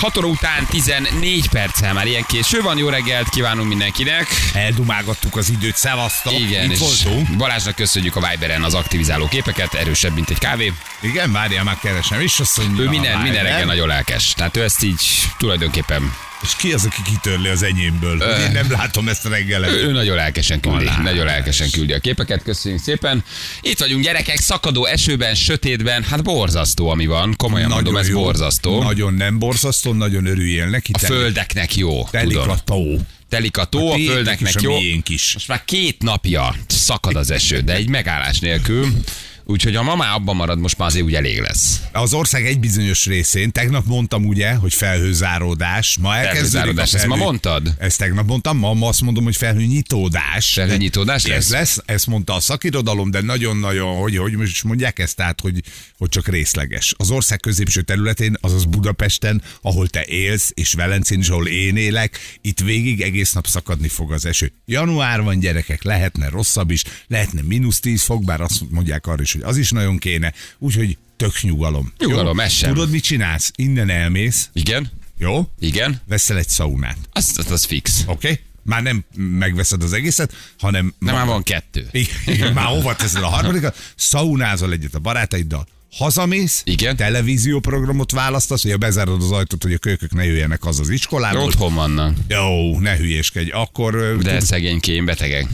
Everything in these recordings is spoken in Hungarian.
6 óra után 14 perccel már ilyen késő van. Jó reggelt kívánunk mindenkinek. Eldumágattuk az időt, szevasztok. Igen, Itt voltunk. Balázsnak köszönjük a Viberen az aktivizáló képeket, erősebb, mint egy kávé. Igen, várjál, már keresem is, azt mondja. Ő minden, minden reggel nagyon lelkes. Tehát ő ezt így tulajdonképpen, És ki az, aki kitörli az enyémből? Ö. Én nem látom ezt a ő, nagyon lelkesen küldi, Balázs. nagyon lelkesen küldi a képeket, köszönjük szépen. Itt vagyunk gyerekek, szakadó esőben, sötétben, hát borzasztó, ami van, komolyan mondom, ez jó. borzasztó. Nagyon nem borzasztó, nagyon örüljél neki. A földeknek jó, Telik tudom. a tó. Telik a tó, a, tiétek földeknek is, a jó. is. Most már két napja szakad az eső, de egy megállás nélkül. Úgyhogy ha mamá abban marad, most már azért úgy elég lesz. Az ország egy bizonyos részén, tegnap mondtam ugye, hogy felhőzáródás, ma elkezdődik a ezt ma mondtad? Ezt tegnap mondtam, ma, ma azt mondom, hogy felhőnyitódás. Felhőnyitódás lesz? Ez lesz, ezt mondta a szakirodalom, de nagyon-nagyon, hogy, hogy most is mondják ezt, tehát, hogy, hogy csak részleges. Az ország középső területén, azaz Budapesten, ahol te élsz, és Velencén is, ahol én élek, itt végig egész nap szakadni fog az eső. Január van, gyerekek, lehetne rosszabb is, lehetne mínusz 10 fok, bár azt mondják arra is, hogy az is nagyon kéne, úgyhogy tök nyugalom. Nyugalom, ez sem. Tudod, mit csinálsz? Innen elmész, Igen? jó? Igen? Veszel egy szaunát, Az, az, az fix. oké? Okay? Már nem megveszed az egészet, hanem... De már van kettő. Igen, már hova teszed a harmadikat? Szaunázol egyet a barátaiddal, hazamész, Igen. televízióprogramot választasz, hogy bezárod az ajtót, hogy a kölykök ne jöjjenek az az iskolából. Otthon vannak. Jó, ne hülyéskedj. Akkor De tud- szegénykém, betegek.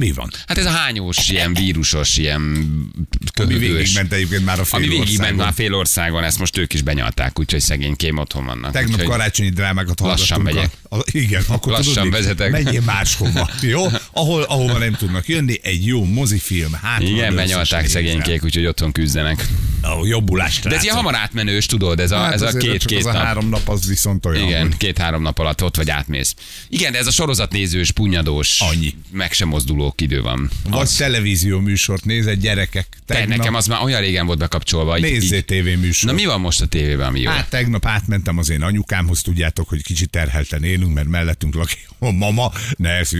Mi van? Hát ez a hányós, ilyen vírusos, ilyen Ami köhögős. végigment egyébként már a fél Ami végigment már fél országon, ezt most ők is benyalták, úgyhogy szegénykém otthon vannak. Tegnap úgyhogy... karácsonyi drámákat hallgattunk. Lassan megyek. A, a, igen, akkor Lassan tudod, vezetek. Menjél máshova, jó? Ahol, ahova nem tudnak jönni, egy jó mozifilm. Hát Igen, benyalták szegénykék, úgyhogy otthon küzdenek. Ó, jobbulást De ez ilyen hamar átmenős, tudod, ez a, Hát ez a csak két-két az a nap. három nap az viszont olyan. Igen, két-három nap alatt ott vagy átmész. Igen, de ez a sorozatnézős, punyadós, Annyi. meg sem mozduló idő van. Vagy Az, televízió műsort nézed, gyerekek. te, nekem az már olyan régen volt bekapcsolva. Nézzé így- tévéműsor. Na mi van most a tévében, ami jó? Hát tegnap átmentem az én anyukámhoz, tudjátok, hogy kicsit terhelten élünk, mert mellettünk lakik a mama, ne ezt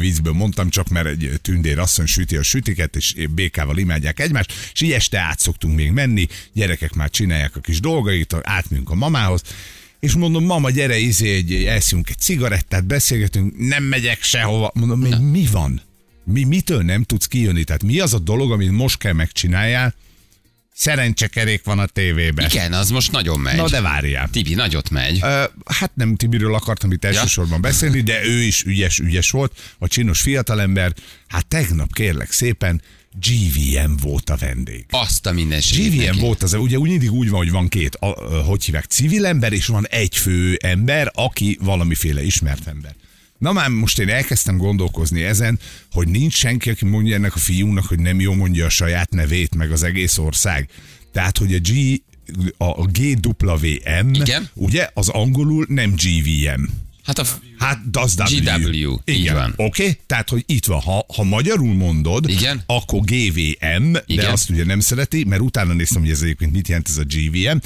vízből mondtam, csak mert egy tündér asszony süti a sütiket, és békával imádják egymást, és így este át szoktunk még menni, gyerekek már csinálják a kis dolgait, átmünk a mamához, és mondom, mama, gyere, izé, egy, eszünk egy cigarettát, beszélgetünk, nem megyek sehova. Mondom, mi, mi van? Mi, mitől nem tudsz kijönni? Tehát mi az a dolog, amit most kell megcsináljál? Szerencsekerék van a tévében. Igen, az most nagyon megy. Na de várjál. Tibi nagyot megy. Ö, hát nem Tibiről akartam itt elsősorban beszélni, de ő is ügyes, ügyes volt, a csinos fiatalember. Hát tegnap kérlek szépen GVM volt a vendég. Azt a mindenségét GVM neki. volt az, ugye úgy mindig úgy van, hogy van két, a, a, hogy hívják, civil ember, és van egy fő ember, aki valamiféle ismert ember. Na már most én elkezdtem gondolkozni ezen, hogy nincs senki, aki mondja ennek a fiúnak, hogy nem jó mondja a saját nevét, meg az egész ország. Tehát, hogy a G, a GWM, Igen. ugye, az angolul nem GVM. Hát a... Hát das W. GW, Igen. Oké, okay? tehát, hogy itt van, ha, ha magyarul mondod, Igen. akkor GVM, de Igen. azt ugye nem szereti, mert utána néztem, hogy ez egyébként mit jelent ez a GVM,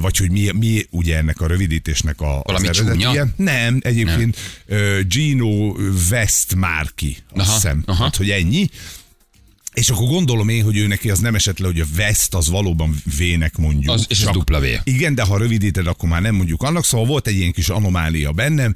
vagy hogy mi, mi ugye ennek a rövidítésnek a Valami az csúnya? Nem, egyébként nem. Gino Westmarki, azt Aha, hiszem. aha. Hát, hogy ennyi. És akkor gondolom én, hogy ő neki az nem esett le, hogy a West az valóban V-nek mondjuk. Az- és Csak- dupla V. Igen, de ha rövidíted, akkor már nem mondjuk annak, szóval volt egy ilyen kis anomália bennem,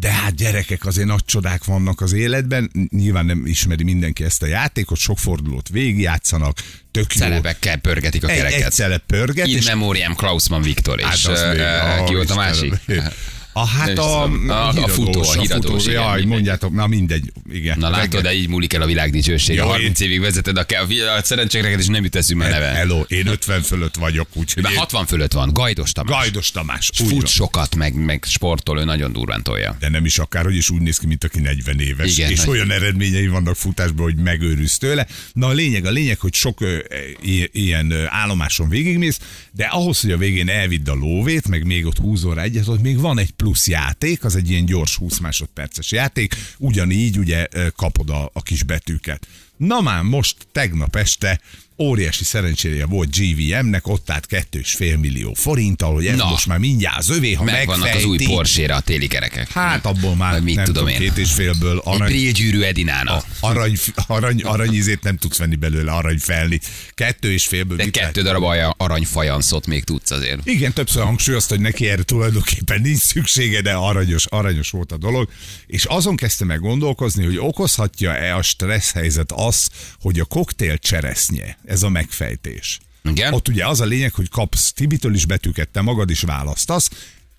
de hát gyerekek, azért nagy csodák vannak az életben, nyilván nem ismeri mindenki ezt a játékot, sok fordulót végigjátszanak, tök jó. Celebekkel pörgetik a Egy, kereket. egy celeb pörget, In és memoriam Klausman Viktor, és az még- uh, ki volt a másik? A, hát a. A- a híradós, futó, a híradós, igen, Jaj, mindegy. mondjátok, na mindegy. Igen. Na látod, de így múlik el a világ dicsősége. Jó, 30 évig vezeted a, ke- a szerencsékreket, és nem jut a neve. Hello, én 50 fölött vagyok, úgyhogy Már én- 60 fölött van, Gajdos Tamás. Gajdos Tamás. És fut van. sokat, meg, meg sportol, ő nagyon durván tolja. de nem is akár, hogy is úgy néz ki, mint aki 40 éves, Igen, és nagy- olyan eredményei vannak futásban, hogy megőrülsz tőle. Na a lényeg, a lényeg, hogy sok ö, ilyen állomáson végigmész, de ahhoz, hogy a végén elvidd a lóvét, meg még ott húzol rá egyet, hogy még van egy plusz játék, az egy ilyen gyors 20 másodperces játék, ugyanígy ugye kapod a, a kis betűket. Na már most tegnap este óriási szerencséje volt GVM-nek, ott állt 2,5 millió forinttal, hogy ez Na. most már mindjárt az övé, ha Megvannak az új megfejti. Porsche-ra a téli kerekek. Hát abból már Vagy mit nem tudom én. két és félből Egy arany, brillgyűrű Edinának. arany, arany, aranyizét nem tudsz venni belőle, aranyfelni. Kettő és félből. De mit lehet kettő darab aya- aranyfajanszot még tudsz azért. igen, többször hangsúlyozta, hogy neki erre tulajdonképpen nincs szüksége, de aranyos, aranyos volt a dolog. És azon kezdte meg gondolkozni, hogy okozhatja-e a stressz helyzet azt, hogy a koktél cseresznye, ez a megfejtés. Igen? Ott ugye az a lényeg, hogy kapsz Tibitől is betűket, te magad is választasz,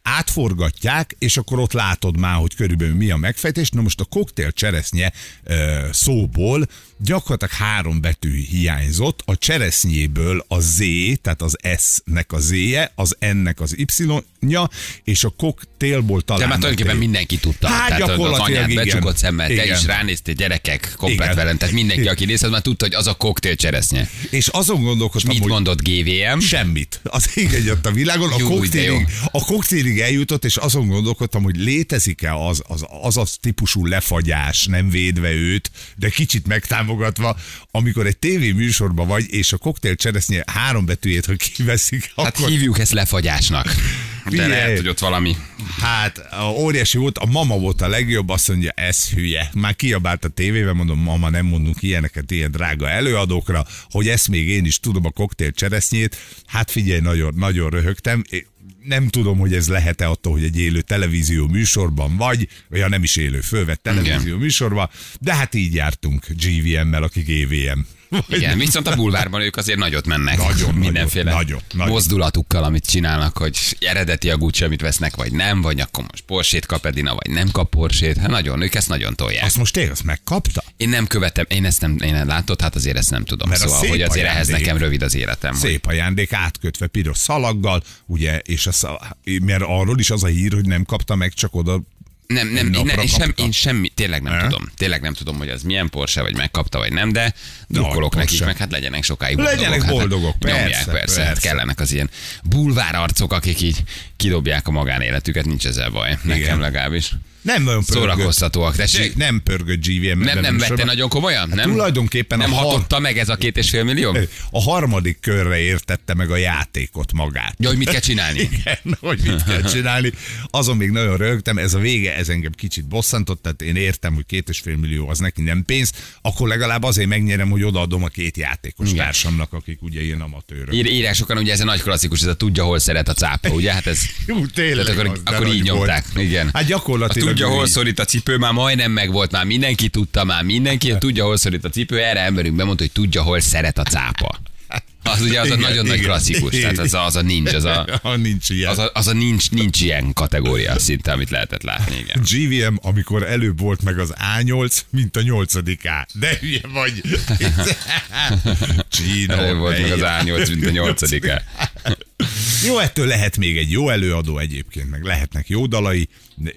átforgatják, és akkor ott látod már, hogy körülbelül mi a megfejtés. Na most a koktél cseresznye ö, szóból gyakorlatilag három betű hiányzott, a cseresznyéből a Z, tehát az S-nek a Z-je, az N-nek az Y-ja, és a koktélból talán De már tulajdonképpen mindenki tudta. Hát tehát az gyakorlatilag anyád igen. becsukott szemmel, te Igen. is ránéztél, gyerekek, komplet velem. Tehát mindenki, aki nézett, már tudta, hogy az a koktél cseresznye. És azon gondolkodtam, Mit hogy mondott GVM? Semmit. Az ég egyet a világon. A koktélig, a koktélig eljutott, és azon gondolkodtam, hogy létezik-e az az, az, az típusú lefagyás, nem védve őt, de kicsit megtámogatva, amikor egy tévéműsorban vagy, és a koktél cseresznye három betűjét, hogy kiveszik, Hát akkor... hívjuk ezt lefagyásnak. De lehet, hogy ott valami Hát a óriási volt, a mama volt a legjobb, azt mondja, ez hülye. Már kiabált a tévébe, mondom, mama, nem mondunk ilyeneket ilyen drága előadókra, hogy ezt még én is tudom a koktél cseresznyét. Hát figyelj, nagyon, nagyon röhögtem. Nem tudom, hogy ez lehet-e attól, hogy egy élő televízió műsorban vagy, vagy nem is élő, fölvett televízió Igen. műsorban, de hát így jártunk GVM-mel, aki GVM. Igen, viszont a bulvárban ők azért nagyot mennek. Nagyon, Mindenféle nagyon, nagyon. mozdulatukkal, amit csinálnak, hogy eredeti a Gucci, amit vesznek, vagy nem, vagy akkor most Porsét kap Edina, vagy nem kap Porsét. Hát nagyon, ők ezt nagyon tolják. Azt most tényleg azt megkapta? Én nem követem, én ezt nem, én látod, hát azért ezt nem tudom. Mert szóval, hogy azért ehhez ajándék. nekem rövid az életem. hogy- Szép ajándék, átkötve piros szalaggal, ugye, és a- mert arról is az a hír, hogy nem kapta meg, csak oda Nem, nem, én, ne, én, sem, én semmi, tényleg nem Ne? tudom. Tényleg nem tudom, hogy az milyen Porsche, vagy megkapta, vagy nem, de drukkolok nekik, meg hát legyenek sokáig boldogok. Legyenek hát, boldogok, nyomják, persze, persze. Hát persze. kellenek az ilyen bulvár arcok, akik így kidobják a magánéletüket, nincs ezzel baj. Nekem Igen. legalábbis. Nem nagyon pörgött. Szórakoztatóak, tessék. Nem pörgött GVM. Nem, nem vette nagyon komolyan? Nem? Hát Tulajdonképpen nem a har- hatotta meg ez a két és fél millió? A harmadik körre értette meg a játékot magát. Ja, hogy mit kell csinálni? Igen, hogy mit kell csinálni. Azon még nagyon rögtem, ez a vége, ez engem kicsit bosszantott, tehát én értem, hogy két és fél millió az neki nem pénz, akkor legalább azért megnyerem, hogy odaadom a két játékos Igen. társamnak, akik ugye ilyen amatőrök. Ír, írásokon ugye ez a nagy klasszikus, ez a tudja, hol szeret a cápa, ugye? Hát ez... Jú, tényleg Tehát akkor, az, akkor így volt. nyomták. Igen. Hát A gyakorlatilag tudja, hol szorít a cipő, már majdnem megvolt, már mindenki tudta, már mindenki tudja, hol szorít a cipő, erre emberünk bemondta, hogy tudja, hol szeret a cápa. Az ugye az a Igen, nagyon nagy igen. klasszikus, tehát az a, az a nincs, az a, Ha nincs ilyen. az a, az a nincs, nincs ilyen kategória szinte, amit lehetett látni, igen. GVM, amikor előbb volt meg az A8, mint a 8. A. De hülye vagy. Csíno. Előbb volt meg az A8, mint a 8 Jó, ettől lehet még egy jó előadó egyébként, meg lehetnek jó dalai.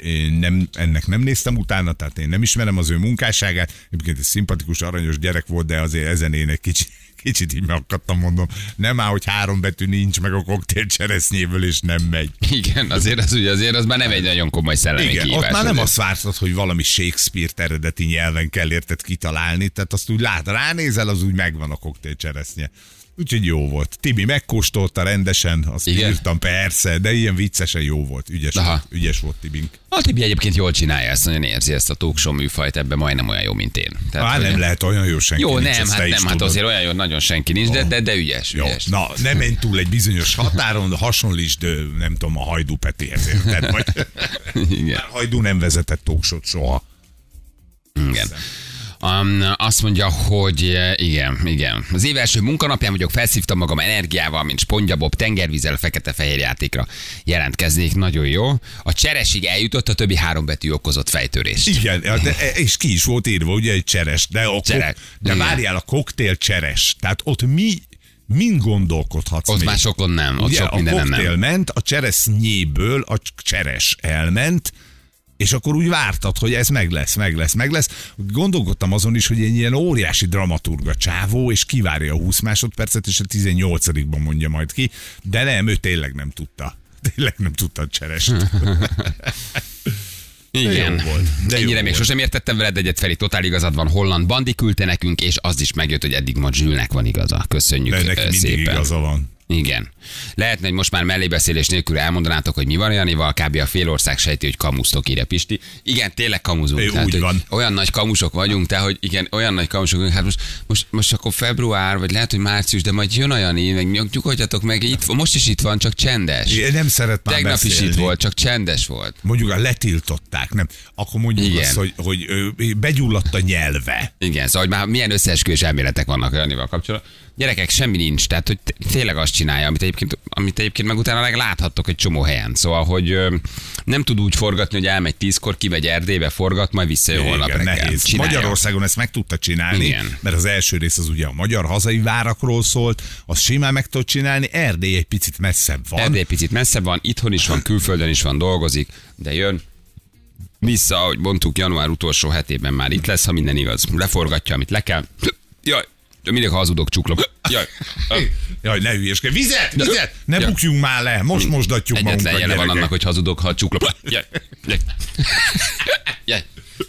Én nem, ennek nem néztem utána, tehát én nem ismerem az ő munkásságát. Egyébként egy szimpatikus, aranyos gyerek volt, de azért ezen én egy kicsit, kicsit így megakadtam, mondom. Nem áll, hogy három betű nincs meg a koktél cseresznyéből, és nem megy. Igen, azért az, ugye, azért az már nem egy nagyon komoly szellemi Igen, kihívás. ott már nem azért. azt vártad, hogy valami Shakespeare-t eredeti nyelven kell érted kitalálni, tehát azt úgy lát, ránézel, az úgy megvan a koktél cseresznye. Úgyhogy jó volt. Tibi megkóstolta rendesen, azt Igen? írtam persze, de ilyen viccesen jó volt. Ügyes, Aha. volt, ügyes volt Tibink. A Tibi egyébként jól csinálja ezt, nagyon érzi ezt a talk show műfajt, ebben majdnem olyan jó, mint én. Tehát, hogy- nem lehet olyan jó senki. Jó, nincs, nem, hát nem, hát tudod. azért olyan jó, nagyon senki nincs, de, de, de ügyes, Jó, ügyes. na, ne menj túl egy bizonyos határon, hasonlítsd, nem tudom, a Hajdú Petihez, érted? Vagy, Igen. Hajdú nem vezetett tóksot soha. Igen. Um, azt mondja, hogy eh, igen, igen. Az év első munkanapján vagyok, felszívtam magam energiával, mint spongyabob, tengervízzel, fekete-fehér játékra jelentkeznék, nagyon jó. A cseresig eljutott, a többi három betű okozott fejtörést. Igen, de, és ki is volt írva, ugye egy cseres, de, a kok, Cseres. de várjál, a koktél cseres. Tehát ott mi, mind gondolkodhatsz Ott még? már sokon nem, ott Ugye, sok a mindenem koktél nem. ment, a cseresznyéből a cseres elment, és akkor úgy vártad, hogy ez meg lesz, meg lesz, meg lesz. Gondolkodtam azon is, hogy egy ilyen óriási dramaturga csávó, és kivárja a 20 másodpercet, és a 18-ban mondja majd ki, de nem, ő tényleg nem tudta. Tényleg nem tudtad cserest. Igen. jó volt. De jó Ennyire még volt. sosem értettem veled egyet, Feri, totál igazad van. Holland Bandi küldte nekünk, és az is megjött, hogy eddig ma Zsülnek van igaza. Köszönjük De neki szépen. igaza van. Igen. Lehetne, hogy most már mellébeszélés nélkül elmondanátok, hogy mi van Janival, kb. a fél ország sejti, hogy kamusztok, írja Pisti. Igen, tényleg kamuzunk. Ő úgy hogy van. Olyan nagy kamusok vagyunk, te, hogy igen, olyan nagy kamusok vagyunk. Hát most, most, most akkor február, vagy lehet, hogy március, de majd jön a Jani, meg nyug- nyugodjatok meg, itt, most is itt van, csak csendes. Én nem szeret már Tegnap is beszélni. itt volt, csak csendes volt. Mondjuk a letiltották, nem? Akkor mondjuk Igen. azt, hogy, hogy begyulladt a nyelve. Igen, szóval hogy már milyen összeesküvés elméletek vannak Janival kapcsolatban. Gyerekek, semmi nincs, tehát hogy tényleg azt csinálja, amit egyébként, amit egyébként meg utána meg láthattok egy csomó helyen. Szóval, hogy ö, nem tud úgy forgatni, hogy elmegy tízkor, kimegy Erdélybe, forgat, majd visszajön holnap reggel. nehéz. Csinálja. Magyarországon ezt meg tudta csinálni, Igen. mert az első rész az ugye a magyar hazai várakról szólt, azt simán meg tudod csinálni, Erdély egy picit messzebb van. Erdély picit messzebb van, itthon is van, külföldön is van, dolgozik, de jön, vissza, ahogy mondtuk, január utolsó hetében már itt lesz, ha minden igaz. Leforgatja, amit le kell. Jaj, mindig hazudok, csuklom. Jaj. Jaj, ne hülyeskedj. Vizet, vizet! Ne Ja. bukjunk már le, most mosdatjuk Egyetlen magunkat, jele van annak, hogy hazudok, ha csuklom. Jaj. Jaj. Jaj.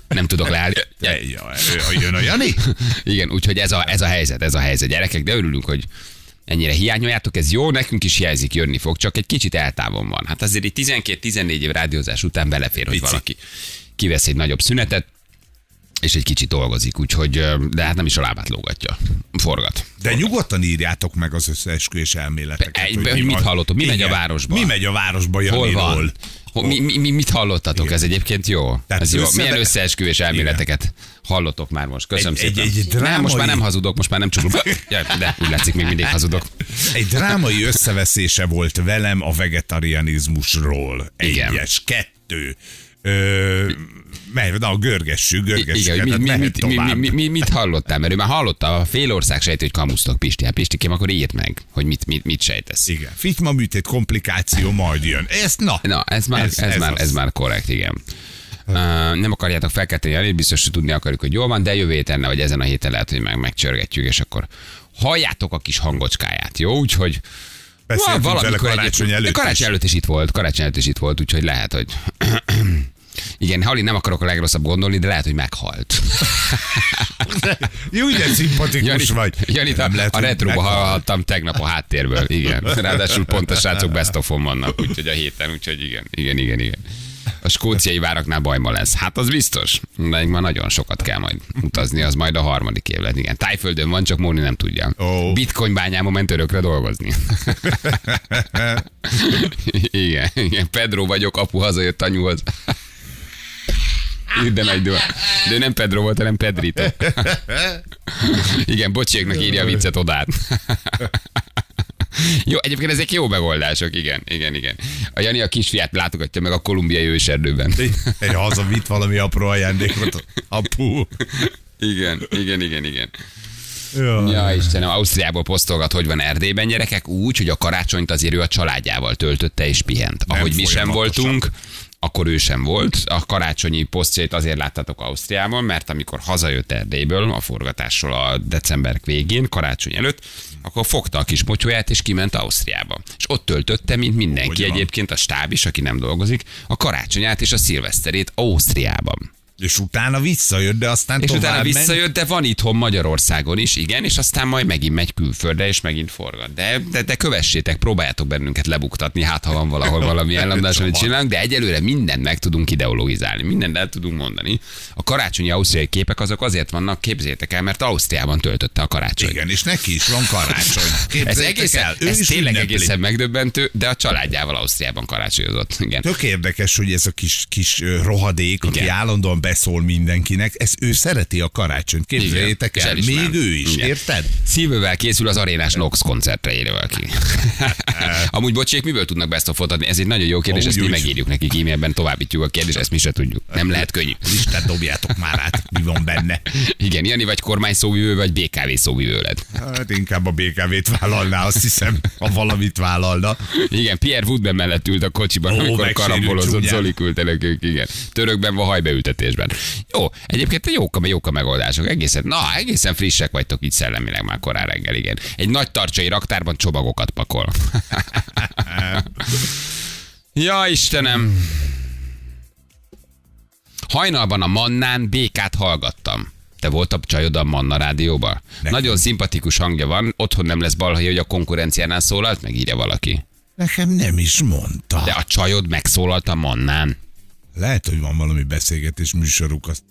Nem tudok leállni. Jaj. Jaj, jön a Jani? Igen, úgyhogy ez a, ez a helyzet, ez a helyzet, gyerekek, de örülünk, hogy ennyire hiányoljátok, ez jó, nekünk is hiányzik, jönni fog, csak egy kicsit eltávon van. Hát azért itt 12-14 év rádiózás után belefér, hogy Pici. valaki kivesz egy nagyobb szünetet, és egy kicsit dolgozik, úgyhogy, de hát nem is a lábát lógatja. Forgat. De nyugodtan írjátok meg az összeesküvés elméleteket. Egy- hogy mit van. hallottok? Mi megy a Igen. városba? Mi megy a városba Hol van? Ho, mi, mi, mi, mit hallottatok? Igen. Ez egyébként jó. Tehát ez jó. összeve- Milyen összeesküvés elméleteket hallotok már most? Köszönöm Egy- egy- szépen. egy nem, most már drámai- nem hazudok, most már nem csuklom. Jaj, de úgy látszik, még mindig hazudok. Egy drámai összeveszése volt velem a vegetarianizmusról. Igen. Egyes, kettő. Ö, megy, na, görgessük, görgessük. Igen, hogy hát mi, mi, mehet mi, mi, mi, mi, mit hallottál? Mert ő már hallotta, a fél ország sejt, hogy kamusztok, Pisti. Hát Pistikém, akkor írd meg, hogy mit, mit, mit sejtesz. Igen, fitma műtét komplikáció majd jön. Ez, na, Na, ez már, ez, Ez- ez, már, az. ez már korrekt, igen. Uh, nem akarjátok felkelteni Janit, biztos, hogy tudni akarjuk, hogy jól van, de jövő héten, vagy ezen a héten lehet, hogy meg megcsörgetjük, és akkor halljátok a kis hangocskáját, jó? Úgyhogy Beszéltünk vele valamikor karácsony egyébként- előtt Karácsony is. előtt is itt volt, karácsony előtt is itt volt, úgyhogy lehet, hogy... Igen, Hali, nem akarok a legrosszabb gondolni, de lehet, hogy meghalt. Jó, de szimpatikus Janit, vagy. Janit a, Nem lehet, a meghal. hallhattam tegnap a háttérből, igen. Ráadásul pont a srácok best of vannak, úgyhogy a héten, úgyhogy igen, igen, igen, igen. A skóciai váraknál bajma lesz. Hát az biztos. De már nagyon sokat kell majd utazni, az majd a harmadik év lesz. Igen, tájföldön van, csak Móni nem tudja. Ó. Bitcoin bányámon ment örökre dolgozni. igen, igen, Pedro vagyok, apu hazajött anyuhoz. De egy dua. De ő nem Pedro volt, hanem Pedrito. Igen, bocsiéknak írja a viccet odát. Jó, egyébként ezek jó megoldások, igen, igen, igen. A Jani a kisfiát látogatja meg a kolumbiai őserdőben. Egy hazavitt valami apró ajándékot. Apu. Igen, igen, igen, igen. Ja. Ja, Istenem, Ausztriából posztolgat, hogy van Erdélyben gyerekek, úgy, hogy a karácsonyt azért ő a családjával töltötte és pihent. Ahogy mi sem voltunk, akkor ő sem volt. A karácsonyi posztjait azért láttátok Ausztriában, mert amikor hazajött Erdélyből a forgatásról a december végén, karácsony előtt, akkor fogta a kis motyóját és kiment Ausztriába. És ott töltötte, mint mindenki Hogy van. egyébként, a stáb is, aki nem dolgozik, a karácsonyát és a szilveszterét Ausztriában. És utána visszajött, de aztán És utána visszajött, de van itthon Magyarországon is, igen, és aztán majd megint megy külföldre, és megint forgat. De, de, de kövessétek, próbáljátok bennünket lebuktatni, hát ha van valahol valami ellenadás, amit csinálunk, de egyelőre mindent meg tudunk ideologizálni, mindent el tudunk mondani. A karácsonyi ausztriai képek azok azért vannak, képzétek el, mert Ausztriában töltötte a karácsony. Igen, és neki is van karácsony. Ez, egészen, el, ő ez is tényleg ünnepli. egészen megdöbbentő, de a családjával Ausztriában karácsonyozott. Igen. Tök érdekes, hogy ez a kis, kis rohadék, aki Igen. állandóan beszól mindenkinek, ez ő szereti a karácsonyt. Képzeljétek és el, még ő is, Igen. érted? Szívővel készül az arénás Nox koncertre, írja valaki. Amúgy bocsék, miből tudnak best of adni? Ez egy nagyon jó kérdés, Úgy, ezt mi megírjuk nekik e-mailben, továbbítjuk a kérdést, ezt mi se tudjuk. Nem lehet könnyű. Listát dobjátok már át, mi van benne. Igen, Jani vagy kormány szóvivő, vagy BKV szóvivő lett. Hát inkább a BKV-t vállalná, azt hiszem, ha valamit vállalna. Igen, Pierre Woodman mellett ült a kocsiban, Ó, amikor karambolozott. Zoli küldte nekünk, igen. Törökben van hajbeültetésben. Jó, egyébként jók, jók a megoldások. Egészen, na, egészen frissek vagytok így szellemileg már korán reggel, igen. Egy nagy tartsai raktárban csomagokat pakol. Ja, Istenem. Hajnalban a Mannán békát hallgattam. Te volt a csajod a Manna rádióban? Nagyon szimpatikus hangja van, otthon nem lesz balhely, hogy a konkurenciánál szólalt, megírja valaki. Nekem nem is mondta. De a csajod megszólalt a Mannán. Lehet, hogy van valami beszélgetés műsoruk, azt...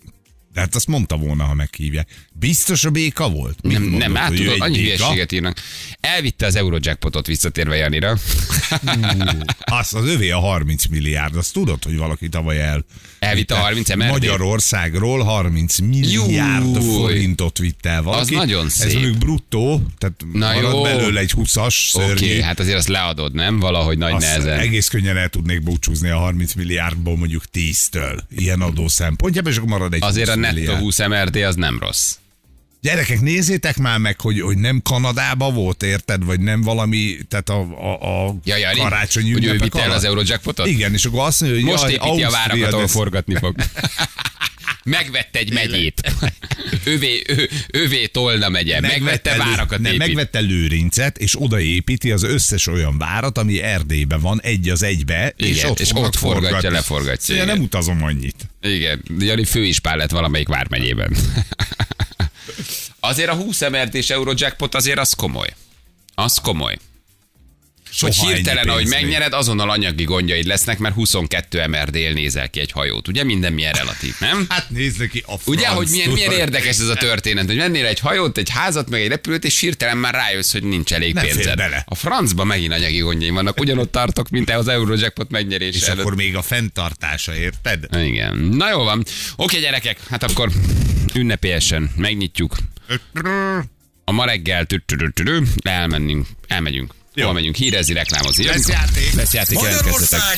hát azt mondta volna, ha meghívják. Biztos a béka volt? Mit Nem, mondod, nem, hát tudod, annyi hülyeséget írnak. Elvitte az Eurojackpotot visszatérve Janira. Azt az övé a 30 milliárd, azt tudod, hogy valaki tavaly el... Elvitte a 30 MRD? Magyarországról 30 milliárd Júj. forintot vitt el valaki. Az nagyon Ez szép. mondjuk bruttó, tehát Na jó. belőle egy 20-as Oké, szörnyű. okay, hát azért azt leadod, nem? Valahogy nagy Azt nehezen. egész könnyen el tudnék búcsúzni a 30 milliárdból mondjuk 10-től. Ilyen adó szempontjából, és akkor marad egy Azért a 20 nettó milliárd. 20 MRD az nem rossz. Gyerekek, nézzétek már meg, hogy, hogy nem Kanadába volt, érted? Vagy nem valami, tehát a, a, a Ja, ja, karácsonyi hogy ő vitte el az Eurojackpotot? Igen, és akkor azt mondja, hogy Most jaj, építi a Ausztria, várakat, ahol forgatni fog. Megvette egy megyét. Övé, ő, övé Tolna megye. Megvette Lő- várakat nem, épít. megvette Lőrincet, és odaépíti az összes olyan várat, ami Erdélyben van, egy az egybe, és Igen, ott, és ott forgatja, forgatni. leforgatja, Szóval igen. nem utazom annyit. Igen, Jani főispán lett valamelyik vármegyében. azért a 20 MRD és Eurojackpot azért az komoly. Az komoly. Soha hogy hirtelen, ahogy megnyered, azonnal anyagi gondjaid lesznek, mert 22 MRD-l nézel ki egy hajót. Ugye minden milyen relatív, nem? Hát nézd neki a Ugye, franc, hogy milyen, milyen érdekes ez a történet, hogy vennél egy hajót, egy házat, meg egy repülőt, és hirtelen már rájössz, hogy nincs elég Nem pénzed. A francba megint anyagi gondjaim vannak, ugyanott tartok, mint az Eurojackpot És megnyerése előtt. akkor még a fenntartása, érted? Igen. Na jó van. Oké, gyerekek, hát akkor ünnepélyesen megnyitjuk. A ma reggel elmennünk, elmegyünk. Jó. Hol megyünk hírezni, reklámozni. Lesz játék. Lesz játék. Magyarország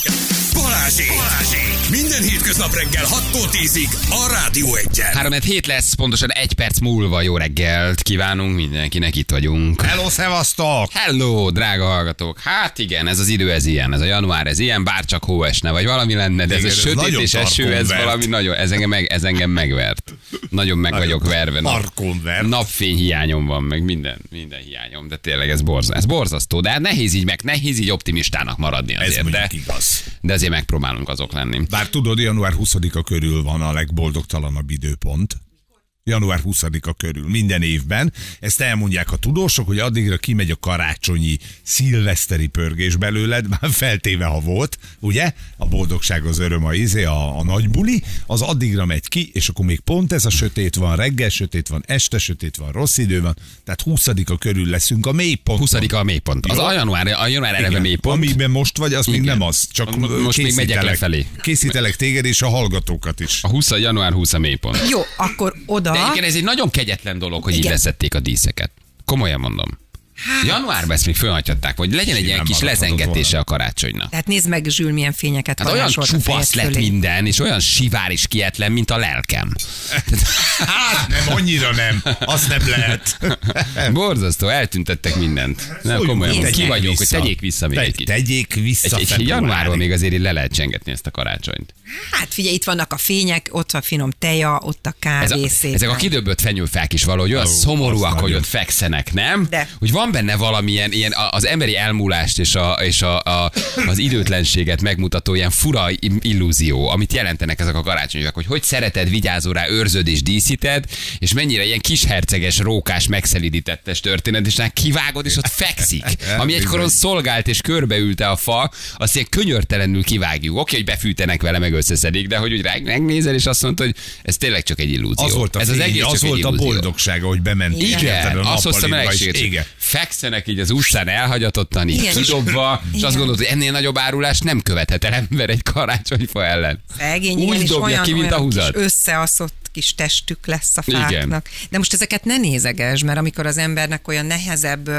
Balázsék. Balázsék. Minden hétköznap reggel 6-tól 10-ig a Rádió 1 3 hét lesz, pontosan egy perc múlva jó reggelt kívánunk mindenkinek, itt vagyunk. Hello, szevasztok! Hello, drága hallgatók! Hát igen, ez az idő, ez ilyen, ez a január, ez ilyen, bár csak hó esne, vagy valami lenne, de ez Igen, a sötét és eső, ez tarkonvert. valami nagyon, ez engem, meg, ez engem megvert. Nagyon meg vagyok verve. Nap, Tarkonvert. napfény hiányom van, meg minden, minden hiányom, de tényleg ez, borza, ez borzasztó, de hát nehéz így meg, nehéz így optimistának maradni Ez azért, de, mondjuk igaz. de azért megpróbálunk azok lenni. Bár tudod, január 20-a körül van a legboldogtalanabb időpont. Január 20-a körül, minden évben. Ezt elmondják a tudósok, hogy addigra kimegy a karácsonyi szilveszteri pörgés belőled, már feltéve, ha volt, ugye? A boldogság az öröm, a izé, a, a nagy buli, az addigra megy ki, és akkor még pont ez a sötét van, reggel sötét van, este sötét van, rossz idő van, tehát 20-a körül leszünk a mélypont. 20 a mélypont. Az a január, a január eleve mélypont. Amiben most vagy, az még Igen. nem az. Csak Most még megyek lefelé. Készítelek téged és a hallgatókat is. A 20 január 20 a mélypont. Jó, akkor oda. De egyébként ez egy nagyon kegyetlen dolog, hogy így Igen. leszették a díszeket. Komolyan mondom. Januárban ezt még fölhagyhatták, hogy legyen egy ilyen kis lezengetése volna. a karácsonynak. Tehát nézd meg, Zsül, milyen fényeket Hát olyan a csupasz lett fölé. minden, és olyan sivár és kietlen, mint a lelkem. Hát nem, annyira nem. Azt nem lehet. Borzasztó, eltüntettek mindent. Nem, komolyan, vissza. ki vagyok, hogy tegyék vissza még Te- egy kicsit. Tegyék vissza Egy, egy januárban még azért le lehet csengetni ezt a karácsonyt. Hát figyelj, itt vannak a fények, ott a finom teja, ott a Ez kávé a, szépen. ezek a kidöbbött fenyőfák is valahogy olyan Ó, szomorúak, az hogy ott fekszenek, nem? De. Hogy van benne valamilyen ilyen az emberi elmúlást és, a, és a, a, az időtlenséget megmutató ilyen fura illúzió, amit jelentenek ezek a karácsonyfák, hogy hogy szereted, vigyázol rá, őrzöd és díszíted, és mennyire ilyen kisherceges, rókás, megszelidítettes történet, és rá kivágod, és ott fekszik. Ami egykoron szolgált és körbeülte a fa, azt ilyen könyörtelenül kivágjuk. Oké, hogy befűtenek vele, meg összeszedik, de hogy úgy rá megnézel, és azt mondod, hogy ez tényleg csak egy illúzió. Az volt a, ez az egész az volt a illúzió. boldogság, hogy bement. Igen, azt hozta melegséget. Igen. Fekszenek így az utcán elhagyatottan, így Igen. kidobva, és azt Igen. gondolod, hogy ennél nagyobb árulást nem követhet el ember egy karácsonyfa ellen. Szegény, Úgy igen, dobja olyan, ki, mint a húzat. Összeaszott kis testük lesz a Igen. fáknak. De most ezeket ne nézeges, mert amikor az embernek olyan nehezebb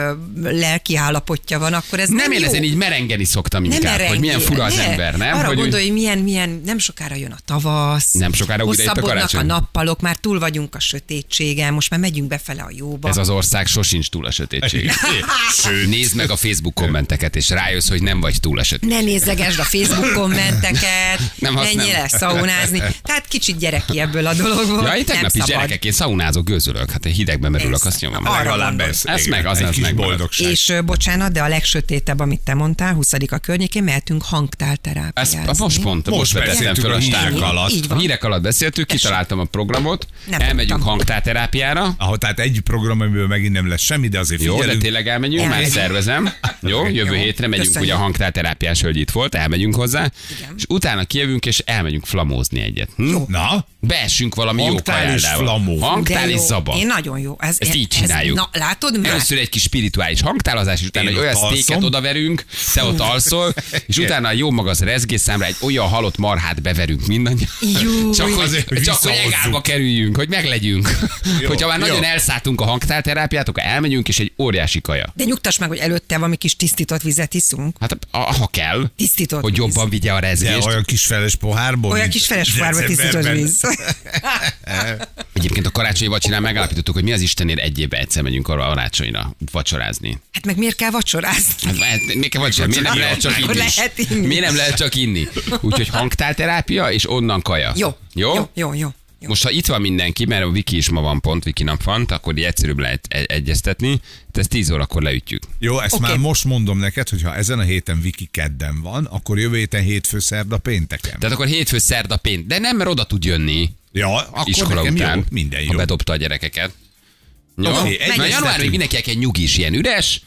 lelki állapotja van, akkor ez nem, Nem, én jó. ezen így merengeni szoktam nem inkább, hogy milyen fura az ne. ember, nem? Arra hogy gondolj, hogy milyen, milyen, nem sokára jön a tavasz. Nem sokára újra itt a Hosszabbodnak a karácsony. nappalok, már túl vagyunk a sötétségen, most már megyünk befele a jóba. Ez az ország sosincs túl a sötétség. Sőt. Nézd meg a Facebook kommenteket, és rájössz, hogy nem vagy túl sötét. ne nézzegesd a Facebook kommenteket, Nem, menjél nem. el szaunázni. Tehát kicsit gyereki ebből a dologból. volt. Ja, én tegnap nem is szabad. gyerekek, én szaunázok, gőzölök. Hát én hidegben merülök, azt nyomom. Arra Legalább ez. Ez meg, az egy megmarad. boldogság. És bocsánat, de a legsötétebb, amit te mondtál, 20 a környékén, mehetünk hangtálterápiázni. Ezt most pont, most, vetettem föl a hírek alatt. A hírek alatt beszéltük, kitaláltam a programot, Nem elmegyünk tudtam. hangtárterápiára, Ahol tehát egy program, amiből megint nem lesz semmi, de azért Jó, de. Tényleg elmegyünk, már szervezem. Jó, jövő Jó, hétre megyünk, köszönjük. ugye a hangtárterápiás hölgy itt volt, elmegyünk hozzá, Igen. és utána kijövünk, és elmegyünk flamózni egyet. Hm? Na, Beessünk valami jó Hangtál és kajáldával. flamó. Hangtál De és jó. zaba. Én nagyon jó. Ez, Ezt így csináljuk. Ez, na, látod már? Először egy kis spirituális hangtálazás, és utána egy olyan sztéket odaverünk, te ott alszol, és utána jó maga az rezgésszámra egy olyan halott marhát beverünk mindannyian. Jó. Csak, hogy, Azért, hogy csak hogy egálba kerüljünk, hogy meglegyünk. Jó, Hogyha már jó. nagyon elszálltunk a hangtálterápiát, akkor elmegyünk, és egy óriási kaja. De nyugtass meg, hogy előtte valami kis tisztított vizet iszunk. Hát ha kell, Tisztított hogy víz. jobban vigye a de rezgést. olyan kis feles pohárból. Olyan kis feles fárba tisztított víz. Egyébként a karácsonyi vacsorán megállapítottuk, hogy mi az Istenért egy évben egyszer megyünk arra karácsonyra vacsorázni. Hát meg miért kell vacsorázni? Hát, hát, miért kell vacsorázni? Miért nem lehet csak inni? lehet inni. Miért nem lehet csak inni? Úgyhogy hangtálterápia, és onnan kaja. Jó. Jó? Jó, jó, jó. Jó. Most, ha itt van mindenki, mert a Viki is ma van pont, Viki nap van, akkor így egyszerűbb lehet egy- egyeztetni. Tehát ezt 10 órakor leütjük. Jó, ezt Oké. már most mondom neked, hogy ha ezen a héten Viki kedden van, akkor jövő héten hétfő, szerda, pénteken. Tehát akkor hétfő, szerda, pént. De nem, mert oda tud jönni Ja, akkor iskola nekem után, jó, minden jó. ha bedobta a gyerekeket. Jó? Mert egyeztetünk. január még mindenkinek egy nyugis, ilyen üres,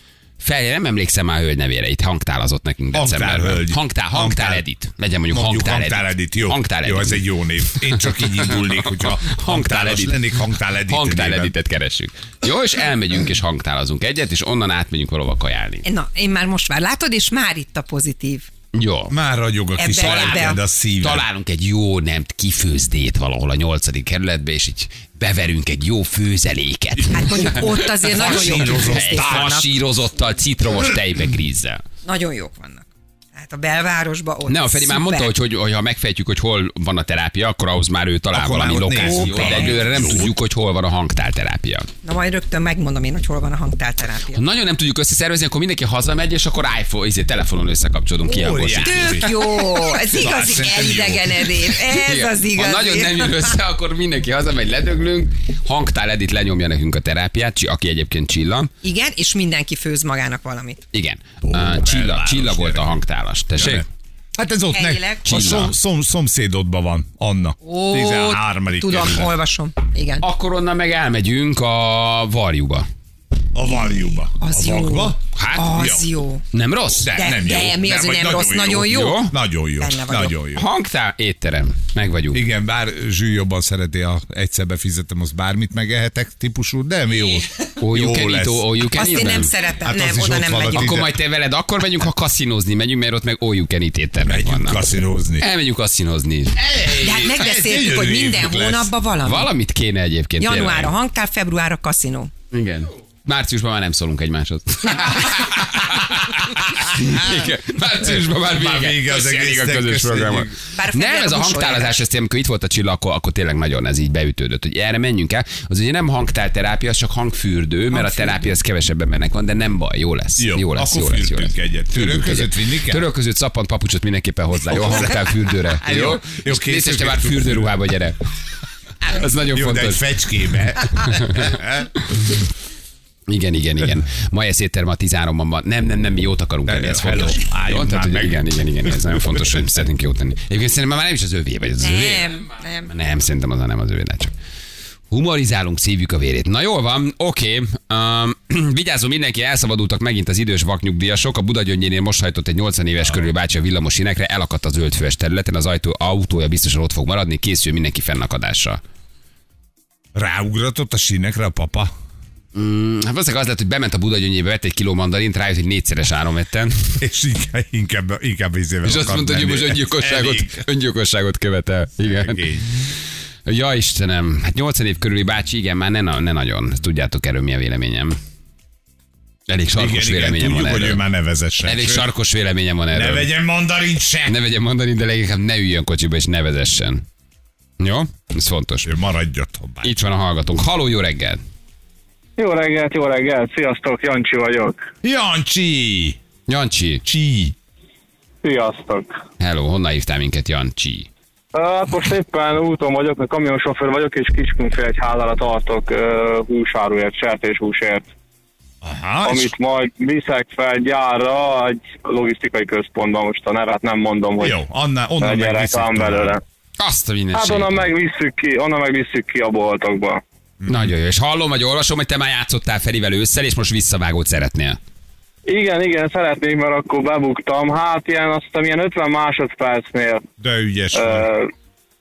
fel, nem emlékszem már a hölgy nevére, itt hangtálazott nekünk Hangtál decemberben. hölgy. Hangtál, hangtál Hangtál. Edit. Legyen mondjuk, Mondjuk hangtál, hangtál Edit. edit, jó. Hangtál Jó, Edit. ez egy jó név. Én csak így indulnék, hogyha hangtálas edit. lennék, hangtál edit. Hangtál editet keressük. Jó, és elmegyünk és hangtálazunk egyet, és onnan átmegyünk valahova kajálni. Na, én már most már látod, és már itt a pozitív. Jó. Már ragyog a kis Ebbe- ebbe a szíved. Találunk egy jó nem kifőzdét valahol a nyolcadik kerületbe, és így beverünk egy jó főzeléket. Hát mondjuk ott azért nagyon jó. Fasírozottal, citromos tejbe grízzel. Nagyon jók vannak. Hát a belvárosban ott Ne, a Feri már mondta, hogy, hogy, hogy ha megfejtjük, hogy hol van a terápia, akkor ahhoz már ő talál Akkor valami lokációt, de egyelőre nem tudjuk, hogy hol van a hangtálterápia. Na majd rögtön megmondom én, hogy hol van a hangtálterápia. Ha nagyon nem tudjuk összeszervezni, akkor mindenki hazamegy, és akkor iPhone, izé, telefonon összekapcsolódunk ki. Tök jó! Ez igazi elidegenedés. Ez Igen. az igazi. Ha nagyon nem jön össze, akkor mindenki hazamegy, ledöglünk, hangtál Edit lenyomja nekünk a terápiát, aki egyébként Csilla. Igen, és mindenki főz magának valamit. Igen. Csilla, Csilla volt a gyerek. Hangtálas. Tessék? Hát ez ott ne, Helyileg. a Csilla. szom, szom, szomszédodban van, Anna. Ó, 13. tudom, kerület. olvasom. Igen. Akkor onnan meg elmegyünk a Varjuba. A Varjúba. Az a jó. Vakba. Hát, Az jó. nem rossz? De, De- nem de jó. mi az, hogy vagy nem rossz, nagyon jó? Jó? Nagyon jó. Nagyon jó. Hangtál étterem. Meg vagyunk. Igen, bár Zsű jobban szereti, ha egyszer befizetem, az bármit megehetek típusú, de mi jó. You jó lesz. you can Azt én nem nem? szeretem, Hát nem, oda nem a megyünk. Akkor majd te veled akkor megyünk, ha kaszinózni megyünk, mert ott meg can eat éttermek Megyünk vannak. kaszinózni. Elmegyünk kaszinózni is. De hát megbeszéltük, hogy minden hónapban valami. Valamit kéne egyébként. Januárra tényleg. hangtál, februárra kaszinó. Igen. Márciusban már nem szólunk egymáshoz. Igen. Márciusban már vége. Már vége az Köszönjük a közös a Nem, ez a hangtálazás, ezt amikor itt volt a Csilla, akkor, akkor tényleg nagyon ez így beütődött, hogy erre menjünk el. Az ugye nem hangtálterápia, az csak hangfürdő, mert a Hangfürdő. terápia az kevesebb embernek van, de nem baj, jó lesz. Jó, jó lesz, akkor jó lesz, jó lesz. egyet. Török között vinni kell? Török között szappant papucsot mindenképpen hozzá, jó? A hangtálfürdőre. Jó, Jó? te már fürdőruhába gyere. Az nagyon Jó, de egy fontos. fecskébe. Igen, igen, igen. Ma ez étterem a 13-ban van. Nem, nem, nem, mi jót akarunk Nem, tenni, ez fontos. álljunk Jó, tehát, hogy igen, igen, igen, ez nagyon fontos, hogy szeretnénk jót tenni. Egyébként szerintem már nem is az övé, vagy az, az övé. Nem, nem. Nem, szerintem az nem az övé, de csak. Humorizálunk, szívjuk a vérét. Na jól van, oké. Um, vigyázzon mindenki, elszabadultak megint az idős vaknyugdíjasok. A Budagyöngyénél most hajtott egy 80 éves körül bácsi a villamos sínekre, elakadt az zöldfőes területen, az ajtó, autója biztosan ott fog maradni, készül mindenki fennakadással. Ráugratott a sínekre a papa. Hát valószínűleg az lett, hogy bement a Budagyöngyébe, vett egy kiló mandarint, rájött, hogy négyszeres áron vettem. És inkább, inkább, inkább izével És azt mondta, hogy most öngyilkosságot, öngyilkosságot követel. Igen. Szegény. Ja Istenem, hát 80 év körüli bácsi, igen, már ne, ne nagyon. Tudjátok erről mi a véleményem. Elég sarkos Igen, igen, véleményem tudjuk, van hogy ő erről. már ne vezessen. Elég Sőt, sarkos véleményem van erről. Ne vegyen mandarint se! ne vegyen mondani, de leginkább ne üljön kocsiba és ne vezessen. Jó? Ez fontos. Ő maradj otthon. Itt van a hallgatónk. Haló, jó reggel! Jó reggelt, jó reggelt, sziasztok, Jancsi vagyok. Jancsi! Jancsi. Csi! Sziasztok. Hello, honnan hívtál minket, Jancsi? Hát most éppen úton vagyok, mert kamionsofőr vagyok, és Kiskunfél egy házára tartok uh, húsárúért, sertéshúsért, Aha, és amit majd viszek fel gyárra egy logisztikai központban, most a nevet nem mondom, hogy jó, annál, onnan tovább. belőle. Azt a Hát mindenségét. onnan megvisszük ki, onnan megvisszük ki a boltokba. Nagyon jó. És hallom, vagy olvasom, hogy te már játszottál Ferivel ősszel, és most visszavágót szeretnél. Igen, igen, szeretnék, mert akkor bebuktam. Hát ilyen, azt hiszem, ilyen 50 másodpercnél De ügyes uh,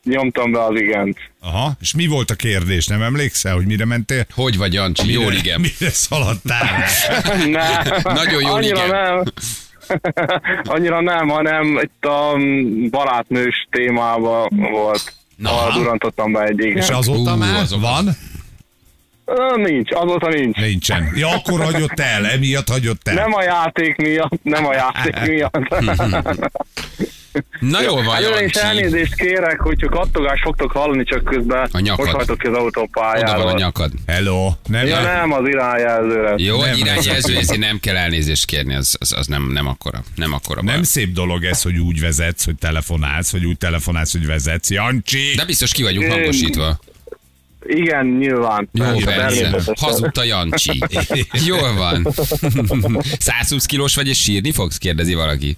nyomtam be az igent. Aha, és mi volt a kérdés? Nem emlékszel, hogy mire mentél? Hogy vagy, Jancsi? Jól, Mire- igen. Mire szaladtál? Ne, Nagyon jól, annyira igen. nem. annyira nem, hanem itt a barátnős témában volt. Na. Na. Durantottam be egy igen. és azóta Hú, már van? Nincs, azóta nincs. Nincsen. Ja, akkor hagyott el, emiatt hagyott el. Nem a játék miatt, nem a játék miatt. Na jól van, is Jancsi. elnézést kérek, hogyha kattogást fogtok hallani, csak közben A nyakad. most hajtok ki az Oda van a nyakad. Hello. Nem, Ja nem, az irányjelzőre. Jó, Nem, irányjelző, nem. ezért nem kell elnézést kérni, az, az, az nem, nem akkora. Nem akkora baj. nem szép dolog ez, hogy úgy vezetsz, hogy telefonálsz, vagy úgy telefonálsz, hogy vezetsz. Jancsi! De biztos ki vagyunk hangosítva. Igen, nyilván. Jó, Persze. Hazudta Jancsi. Jól van. 120 kilós vagy, és sírni fogsz? Kérdezi valaki.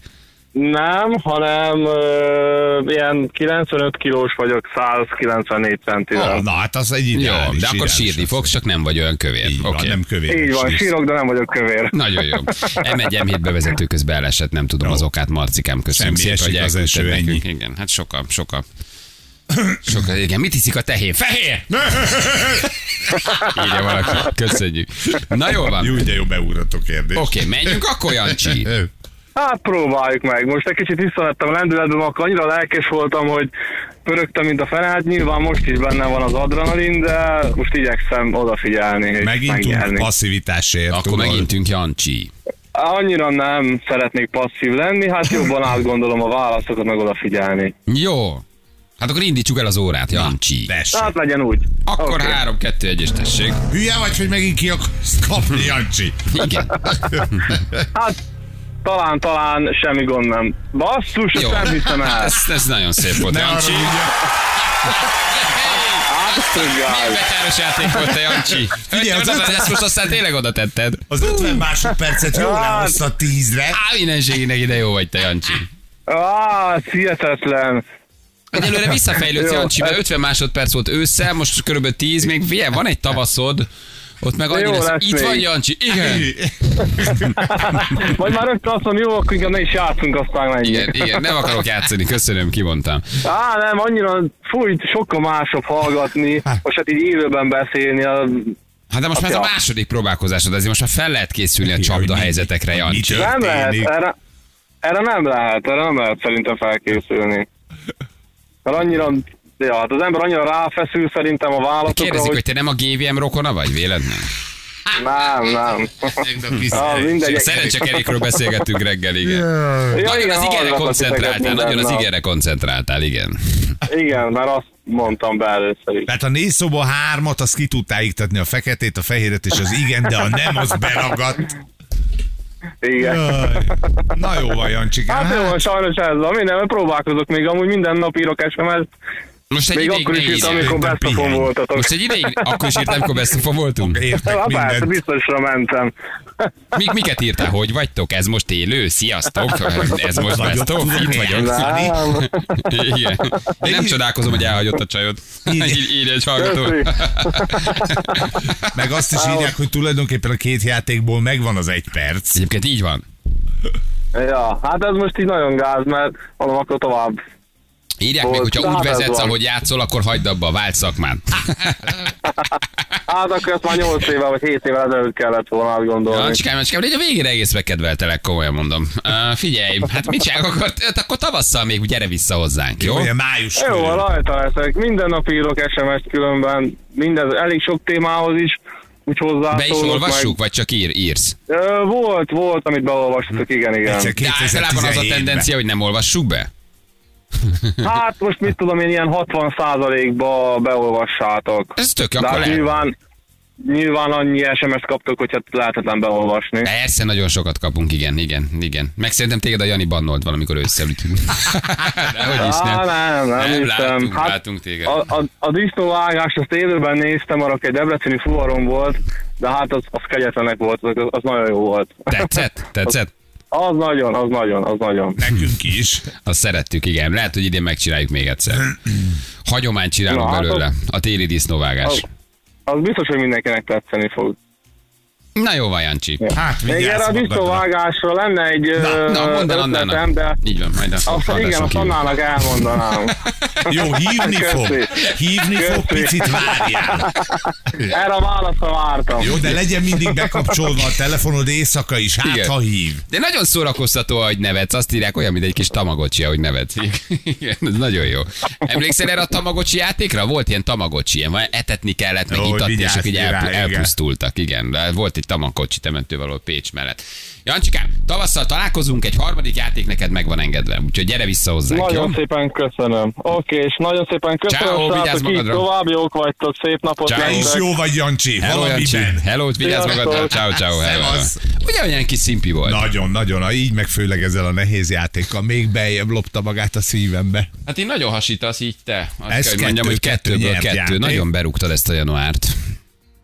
Nem, hanem ö, ilyen 95 kilós vagyok, 194 centivel. Oh, na hát az egy Jó, ideális. de akkor sírni fogsz, csak nem vagy olyan kövér. Így van, Oké. nem kövér. Így van, sírok, de nem vagyok kövér. Nagyon jó. M1 M7 bevezető közben elesett, nem tudom Jó. az okát, Marcikám, köszönöm Semmi, szépen, hogy az eső, nekünk. ennyi. Igen, hát sokkal, sokkal. Sokkal, igen. Mit hiszik a tehén? Fehér! Írja valaki. Köszönjük. Na jó van. Jó, de jó beúrató kérdés. Oké, menjünk akkor, Jancsi. Hát próbáljuk meg. Most egy kicsit visszavettem a lendületbe, mert akkor annyira lelkes voltam, hogy pörögtem, mint a fene. Hát nyilván most is benne van az adrenalin, de most igyekszem odafigyelni, megnyerni. passzivitásért. Akkor tudod. megintünk Jancsi. Annyira nem szeretnék passzív lenni, hát jobban átgondolom a válaszokat, meg odafigyelni. Jó. Hát akkor indítsuk el az órát, Jancsi. Hát legyen úgy. Akkor Oké. 3, 2, 1 és tessék. Hülye vagy, hogy megint ki akarsz kapni, Jancsi? Igen. Hát talán, talán semmi gond nem. Basszus, Jó. nem hiszem el. Ez, ez nagyon szép volt, Jancsi. Hát, Milyen gáz. betyáros játék volt te, Jancsi. Figyelj, az ötven- Ezt most aztán tényleg oda tetted. Az 50 másodpercet jól Hát. lehozta tízre. Á, mindenségének ide jó vagy te, Jancsi. Á, hihetetlen. Egyelőre visszafejlődsz, Jancsi, mert ez- 50 másodperc volt ősszel, most körülbelül 10, még figyelj, van egy tavaszod, ott meg annyi Jó lesz. lesz Itt még. van Jancsi, igen. Vagy már rögtön azt mondom, jó, akkor inkább ne is játszunk, aztán menjünk. Igen, igen, nem akarok játszani, köszönöm, kimondtam. Á, nem, annyira fúj, sokkal másabb hallgatni, most hát így élőben beszélni, a, Hát de most már ez a második próbálkozásod, ezért most már fel lehet készülni a csapda helyzetekre, Jancsi. nem lehet, erre, erre nem lehet, erre nem lehet szerintem felkészülni. Mert annyira, ja, hát az ember annyira ráfeszül szerintem a válaszokra, Kérdezik, hogy hogy te nem a GVM rokona vagy, véletlen? nem, nem. Ah, mindegy. A szerencsekerékről beszélgettünk reggel, igen. Ja, Nagyon igen, az hallgatok koncentráltál, nagyon az igére koncentráltál, igen. Igen, mert azt mondtam be először is. Tehát a négy szoba hármat, azt ki tudtál iktatni a feketét, a fehéret és az igen, de a nem, az beragadt. Igen. Jaj. Na jó van, Jancsikám. Hát jó, sajnos ez van, minden, mert próbálkozok még, amúgy minden nap írok SMS-t, Most egy még ideig akkor is írtam, írjál. amikor pihenj. voltatok. Most egy ideig, akkor is írtam, amikor beszélni voltunk. Értek Hát persze, mindent. biztosra mentem. Mi, miket írtál, hogy vagytok? Ez most élő? Sziasztok? Ez most Vagyok, best of? tudok Itt vagyok. Nem. Igen. Nem is- csodálkozom, hogy elhagyott a csajod. Így egy hallgató. Meg azt is írják, hogy tulajdonképpen a két játékból megvan az egy perc. Egyébként így van. Ja, hát ez most így nagyon gáz, mert akkor tovább. Írják még, hogyha úgy hát ez vezetsz, van. ahogy játszol, akkor hagyd abba, vált szakmán. Hát akkor ezt már 8 éve vagy 7 éve ezelőtt kellett volna átgondolni. Ja, csikám, csikám, de a végére egész megkedveltelek, komolyan mondom. Uh, figyelj, hát mit csinálok, akkor, akkor tavasszal még gyere vissza hozzánk, jó? Olyan május Jó, körül. rajta leszek. Minden nap írok SMS-t különben, minden, elég sok témához is, úgy Be is olvassuk, meg. vagy csak ír, írsz? Ö, Volt, volt, amit beolvastatok, igen, igen. De általában az a 2017-ben. tendencia, hogy nem olvassuk be? Hát most mit tudom én, ilyen 60% ba beolvassátok. Ez tök, De akkor hát nyilván, nyilván annyi SMS-t kaptok, hogy hát lehetetlen beolvasni. Persze, nagyon sokat kapunk, igen, igen, igen. Meg szerintem téged a Jani bannolt valamikor összeültünk. Dehogy is nem. Á, nem, nem, nem látunk, Hát, látunk téged. A, a, a disznóvágást azt élőben néztem, arra egy debreceni fuvaron volt, de hát az, az kegyetlenek volt, az, az nagyon jó volt. Tetszett? Tetszett? Az nagyon, az nagyon, az nagyon. Nekünk is. Azt szerettük, igen. Lehet, hogy idén megcsináljuk még egyszer. Hagyományt csinálunk Na, hát belőle. A téli disznóvágás. Az, az biztos, hogy mindenkinek tetszeni fog. Na jó van, Jancsi. Hát, Még erre vigyázz a disznóvágásra lenne egy Na, na mondd el ötletem, Annának. de Így van, majd a azt igen, kívül. Annának elmondanám. Jó, hívni fog. Köszi. Hívni fog, Köszi. picit várjál. Erre a válaszra vártam. Jó, de legyen mindig bekapcsolva a telefonod éjszaka is, hát Igen. ha hív. De nagyon szórakoztató, ahogy nevetsz. Azt írják olyan, mint egy kis tamagocsi, ahogy nevetsz. Igen, ez nagyon jó. Emlékszel erre a tamagocsi játékra? Volt ilyen tamagocsi, ilyen, etetni kellett, meg hogy itatni, és így igen. elpusztultak. Igen, de volt egy tamagocsi temető valahol Pécs mellett. Jancsikám, tavasszal találkozunk, egy harmadik játék neked meg van engedve, úgyhogy gyere vissza hozzánk, jó? Nagyon szépen köszönöm. Oké, és nagyon szépen köszönöm, Ciao, vigyázz magadra. tovább jók vagytok, szép napot Ciao. Te is nektek. jó vagy, Jancsi, Hello, Jancsi. Hello, vigyázz magadra. Ciao, ciao. hello. Ugye olyan kis szimpi volt? Nagyon, nagyon, a- így meg főleg ezzel a nehéz játékkal még beljebb lopta magát a szívembe. Hát én nagyon hasítasz így te. Azt Ez kell, hogy mondjam, hogy kettő kettőből kettő. játék. Nagyon berúgtad ezt a januárt.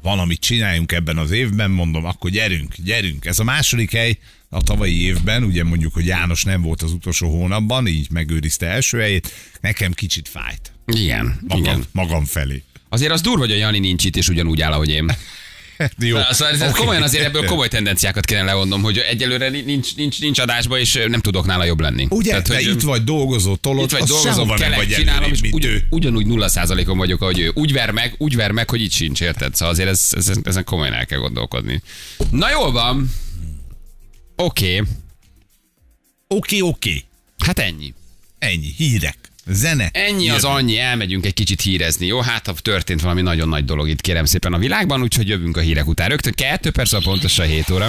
Valamit csináljunk ebben az évben, mondom, akkor gyerünk, gyerünk. Ez a második hely a tavalyi évben, ugye mondjuk, hogy János nem volt az utolsó hónapban, így megőrizte első helyét, nekem kicsit fájt. Igen, Magam, igen. magam felé. Azért az durva, hogy a Jani nincs itt, és ugyanúgy áll, ahogy én. Jó, Szóval oké. komolyan azért ebből komoly tendenciákat kéne levonnom, hogy egyelőre nincs, nincs, nincs adásba, és nem tudok nála jobb lenni. Ugye, Tehát, te hogy, itt vagy, dolgozó, tolod, itt vagy nem kelek, vagy csinálom, és ugy, ő. ugyanúgy nulla százalékon vagyok, ahogy ő. Úgy ver meg, úgy ver meg, hogy itt sincs, érted? Szóval azért ez, ez, ezen komolyan el kell gondolkodni. Na jól van. Oké. Okay. Oké, oké. Hát ennyi. Ennyi. Hírek. Zene. Ennyi az Jövő. annyi, elmegyünk egy kicsit hírezni, jó? Hát ha történt valami nagyon nagy dolog itt kérem szépen a világban, úgyhogy jövünk a hírek után. Rögtön kettő perc, a pontosan 7 óra.